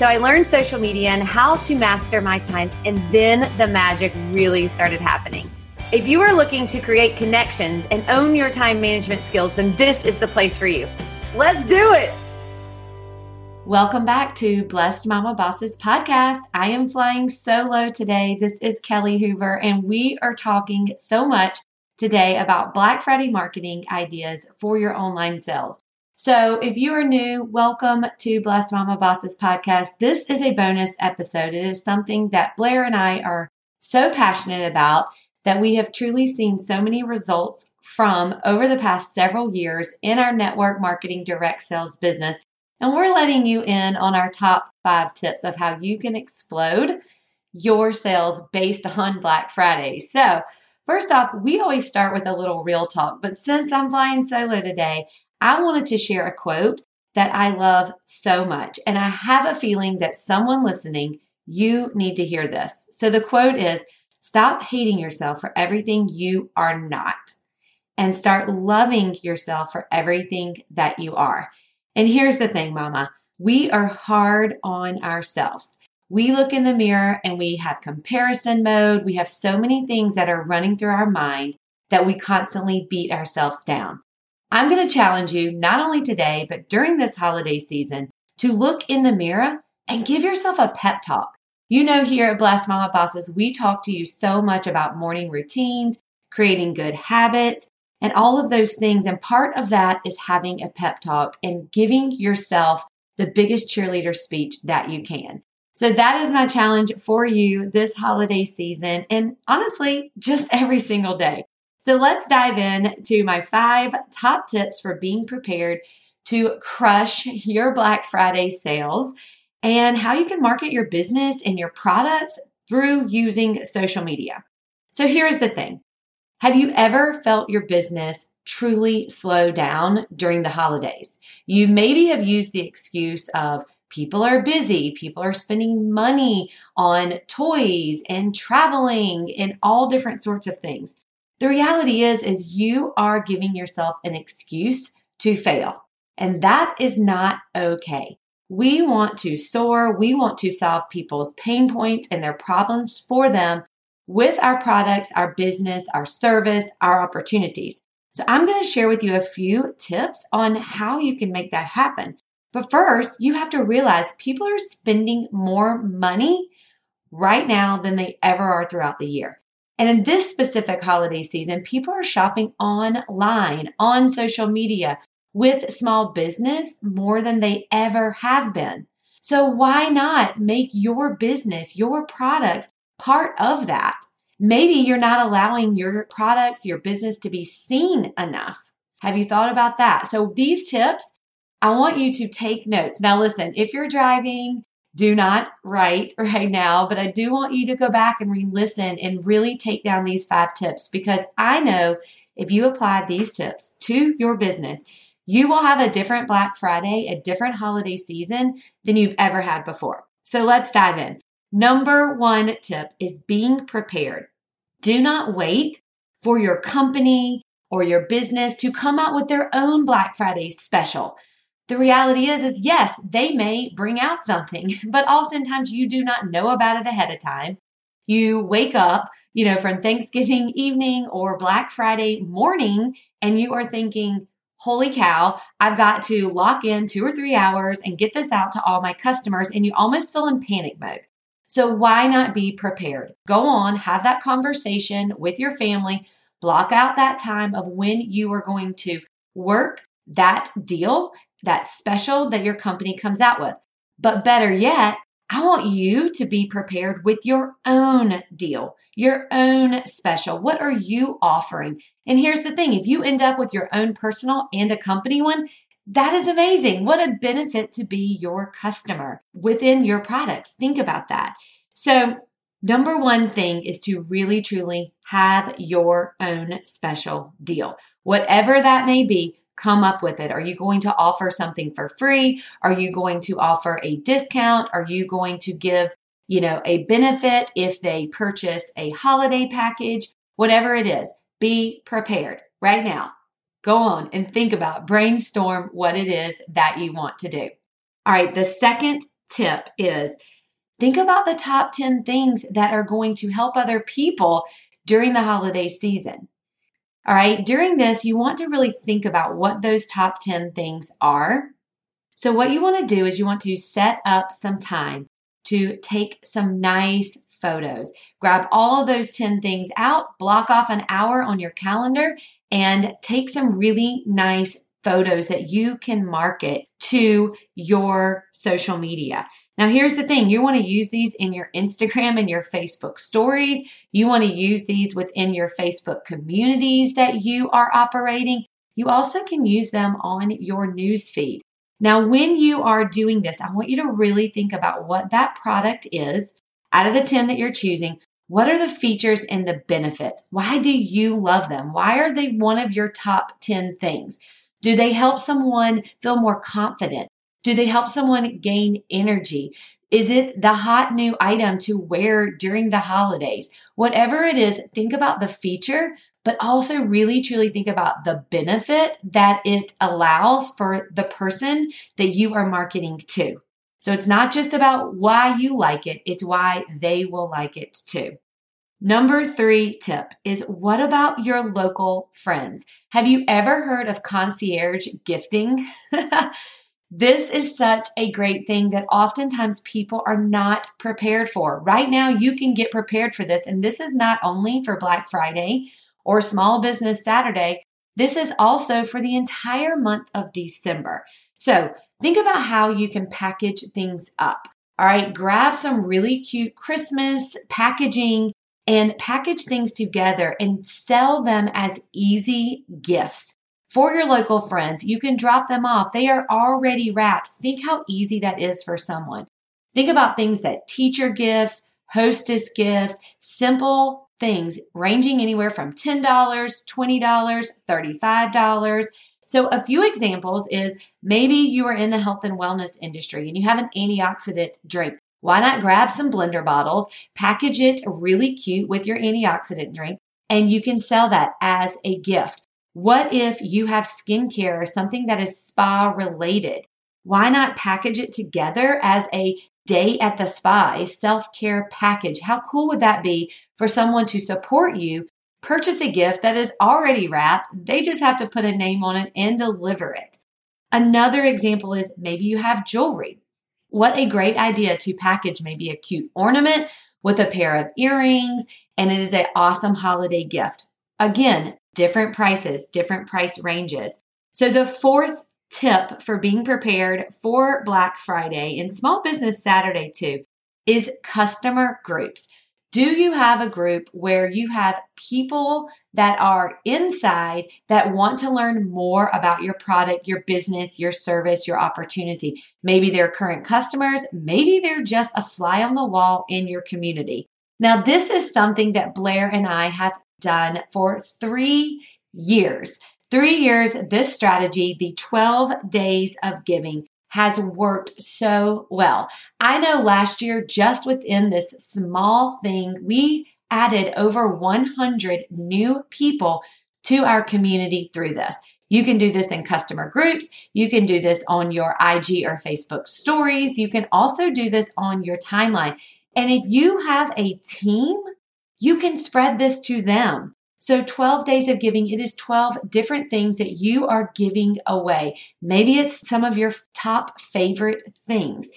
so I learned social media and how to master my time, and then the magic really started happening. If you are looking to create connections and own your time management skills, then this is the place for you. Let's do it. Welcome back to Blessed Mama Bosses podcast. I am flying solo today. This is Kelly Hoover, and we are talking so much today about Black Friday marketing ideas for your online sales. So, if you are new, welcome to Blessed Mama Bosses podcast. This is a bonus episode. It is something that Blair and I are so passionate about that we have truly seen so many results from over the past several years in our network marketing direct sales business. And we're letting you in on our top five tips of how you can explode your sales based on Black Friday. So, First off, we always start with a little real talk, but since I'm flying solo today, I wanted to share a quote that I love so much. And I have a feeling that someone listening, you need to hear this. So the quote is Stop hating yourself for everything you are not and start loving yourself for everything that you are. And here's the thing, mama we are hard on ourselves. We look in the mirror and we have comparison mode. We have so many things that are running through our mind that we constantly beat ourselves down. I'm going to challenge you not only today, but during this holiday season to look in the mirror and give yourself a pep talk. You know, here at Blessed Mama Bosses, we talk to you so much about morning routines, creating good habits, and all of those things. And part of that is having a pep talk and giving yourself the biggest cheerleader speech that you can. So that is my challenge for you this holiday season. And honestly, just every single day. So let's dive in to my five top tips for being prepared to crush your Black Friday sales and how you can market your business and your products through using social media. So here's the thing. Have you ever felt your business truly slow down during the holidays? You maybe have used the excuse of people are busy, people are spending money on toys and traveling and all different sorts of things. The reality is is you are giving yourself an excuse to fail. And that is not okay. We want to soar, we want to solve people's pain points and their problems for them with our products, our business, our service, our opportunities. So I'm going to share with you a few tips on how you can make that happen. But first, you have to realize people are spending more money right now than they ever are throughout the year. And in this specific holiday season, people are shopping online, on social media with small business more than they ever have been. So why not make your business, your products part of that? Maybe you're not allowing your products, your business to be seen enough. Have you thought about that? So these tips, I want you to take notes. Now listen, if you're driving, do not write right now, but I do want you to go back and re listen and really take down these five tips because I know if you apply these tips to your business, you will have a different Black Friday, a different holiday season than you've ever had before. So let's dive in. Number one tip is being prepared. Do not wait for your company or your business to come out with their own Black Friday special the reality is is yes they may bring out something but oftentimes you do not know about it ahead of time. You wake up you know from thanksgiving evening or black friday morning and you are thinking holy cow i've got to lock in two or three hours and get this out to all my customers and you almost feel in panic mode. So why not be prepared? Go on, have that conversation with your family, block out that time of when you are going to work that deal, that special that your company comes out with. But better yet, I want you to be prepared with your own deal, your own special. What are you offering? And here's the thing if you end up with your own personal and a company one, that is amazing. What a benefit to be your customer within your products. Think about that. So, number one thing is to really truly have your own special deal. Whatever that may be, come up with it. Are you going to offer something for free? Are you going to offer a discount? Are you going to give, you know, a benefit if they purchase a holiday package? Whatever it is, be prepared right now. Go on and think about, brainstorm what it is that you want to do. All right, the second tip is think about the top 10 things that are going to help other people during the holiday season. All right, during this, you want to really think about what those top 10 things are. So, what you want to do is you want to set up some time to take some nice photos. Grab all of those 10 things out, block off an hour on your calendar, and take some really nice photos that you can market to your social media. Now, here's the thing you want to use these in your Instagram and your Facebook stories. You want to use these within your Facebook communities that you are operating. You also can use them on your newsfeed. Now, when you are doing this, I want you to really think about what that product is out of the 10 that you're choosing. What are the features and the benefits? Why do you love them? Why are they one of your top 10 things? Do they help someone feel more confident? Do they help someone gain energy? Is it the hot new item to wear during the holidays? Whatever it is, think about the feature, but also really truly think about the benefit that it allows for the person that you are marketing to. So it's not just about why you like it, it's why they will like it too. Number three tip is what about your local friends? Have you ever heard of concierge gifting? This is such a great thing that oftentimes people are not prepared for. Right now, you can get prepared for this. And this is not only for Black Friday or Small Business Saturday, this is also for the entire month of December. So think about how you can package things up. All right, grab some really cute Christmas packaging and package things together and sell them as easy gifts for your local friends. You can drop them off. They are already wrapped. Think how easy that is for someone. Think about things that teacher gifts, hostess gifts, simple things ranging anywhere from $10, $20, $35. So a few examples is maybe you are in the health and wellness industry and you have an antioxidant drink. Why not grab some blender bottles, package it really cute with your antioxidant drink, and you can sell that as a gift. What if you have skincare or something that is spa related? Why not package it together as a day at the spa, a self care package? How cool would that be for someone to support you? Purchase a gift that is already wrapped. They just have to put a name on it and deliver it. Another example is maybe you have jewelry. What a great idea to package maybe a cute ornament with a pair of earrings, and it is an awesome holiday gift. Again, different prices, different price ranges. So the fourth tip for being prepared for Black Friday and Small Business Saturday too is customer groups. Do you have a group where you have people that are inside that want to learn more about your product, your business, your service, your opportunity? Maybe they're current customers, maybe they're just a fly on the wall in your community. Now, this is something that Blair and I have done for three years. Three years, this strategy, the 12 days of giving, has worked so well. I know last year, just within this small thing, we added over 100 new people to our community through this. You can do this in customer groups. You can do this on your IG or Facebook stories. You can also do this on your timeline. And if you have a team, you can spread this to them. So 12 days of giving, it is 12 different things that you are giving away. Maybe it's some of your top favorite things.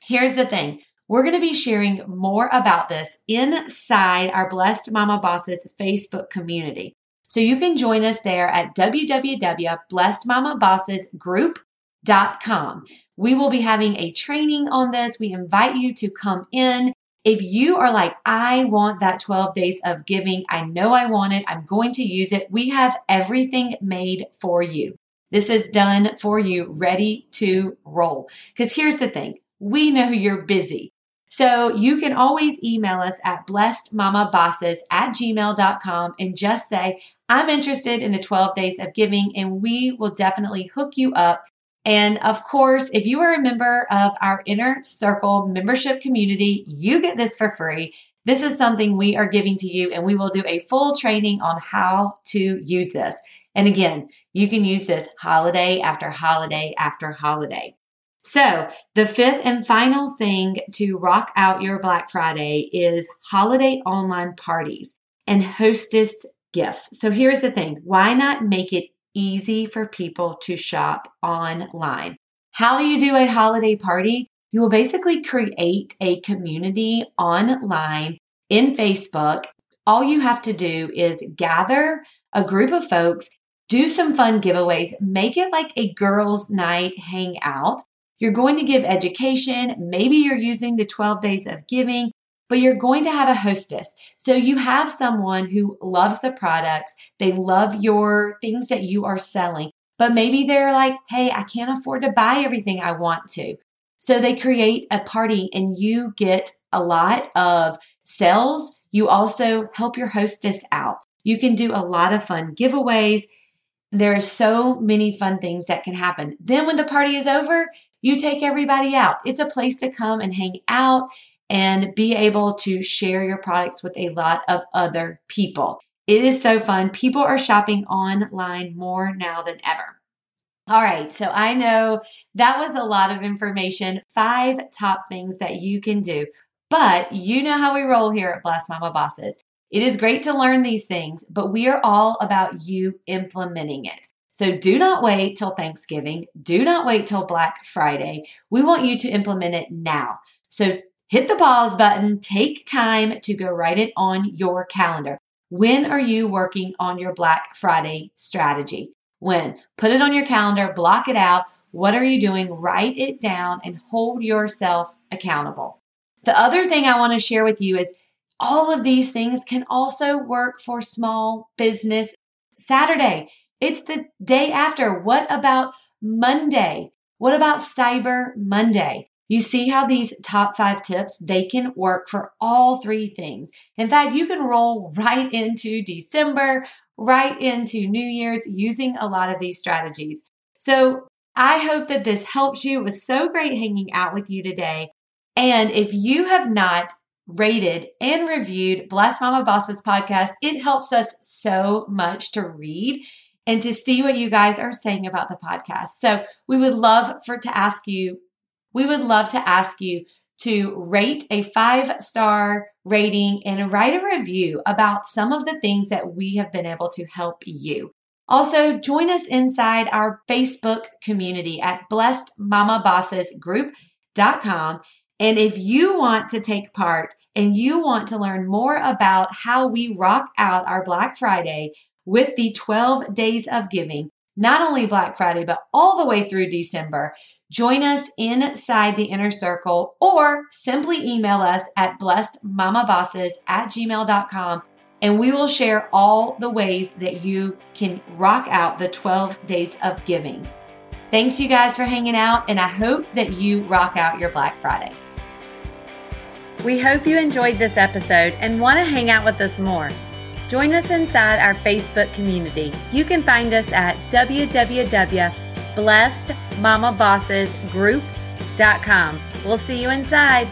Here's the thing. We're going to be sharing more about this inside our Blessed Mama Bosses Facebook community. So you can join us there at www.blessedmamabossesgroup.com. We will be having a training on this. We invite you to come in. If you are like, I want that 12 days of giving, I know I want it, I'm going to use it, we have everything made for you. This is done for you, ready to roll. Because here's the thing we know you're busy. So you can always email us at blessedmamabosses at gmail.com and just say, I'm interested in the 12 days of giving, and we will definitely hook you up. And of course, if you are a member of our Inner Circle membership community, you get this for free. This is something we are giving to you, and we will do a full training on how to use this. And again, you can use this holiday after holiday after holiday. So, the fifth and final thing to rock out your Black Friday is holiday online parties and hostess gifts. So, here's the thing why not make it easy for people to shop online? How do you do a holiday party? You will basically create a community online in Facebook. All you have to do is gather a group of folks, do some fun giveaways, make it like a girls' night hangout you're going to give education. Maybe you're using the 12 days of giving, but you're going to have a hostess. So you have someone who loves the products. They love your things that you are selling, but maybe they're like, Hey, I can't afford to buy everything I want to. So they create a party and you get a lot of sales. You also help your hostess out. You can do a lot of fun giveaways. There are so many fun things that can happen. Then when the party is over, you take everybody out. It's a place to come and hang out and be able to share your products with a lot of other people. It is so fun. People are shopping online more now than ever. All right, so I know that was a lot of information, five top things that you can do. But you know how we roll here at Blessed Mama Bosses. It is great to learn these things, but we are all about you implementing it. So do not wait till Thanksgiving. Do not wait till Black Friday. We want you to implement it now. So hit the pause button, take time to go write it on your calendar. When are you working on your Black Friday strategy? When? Put it on your calendar, block it out. What are you doing? Write it down and hold yourself accountable. The other thing I want to share with you is all of these things can also work for small business Saturday. It's the day after. What about Monday? What about Cyber Monday? You see how these top five tips, they can work for all three things. In fact, you can roll right into December, right into New Year's using a lot of these strategies. So I hope that this helps you. It was so great hanging out with you today. And if you have not rated and reviewed Blessed Mama Bosses podcast, it helps us so much to read and to see what you guys are saying about the podcast. So we would love for to ask you, we would love to ask you to rate a five star rating and write a review about some of the things that we have been able to help you. Also, join us inside our Facebook community at blessedmamabossesgroup.com. And if you want to take part and you want to learn more about how we rock out our Black Friday, with the 12 days of giving, not only Black Friday, but all the way through December. Join us inside the inner circle or simply email us at blessedmamabosses at gmail.com and we will share all the ways that you can rock out the 12 days of giving. Thanks, you guys, for hanging out, and I hope that you rock out your Black Friday. We hope you enjoyed this episode and want to hang out with us more. Join us inside our Facebook community. You can find us at www.blessedmamabossesgroup.com. We'll see you inside.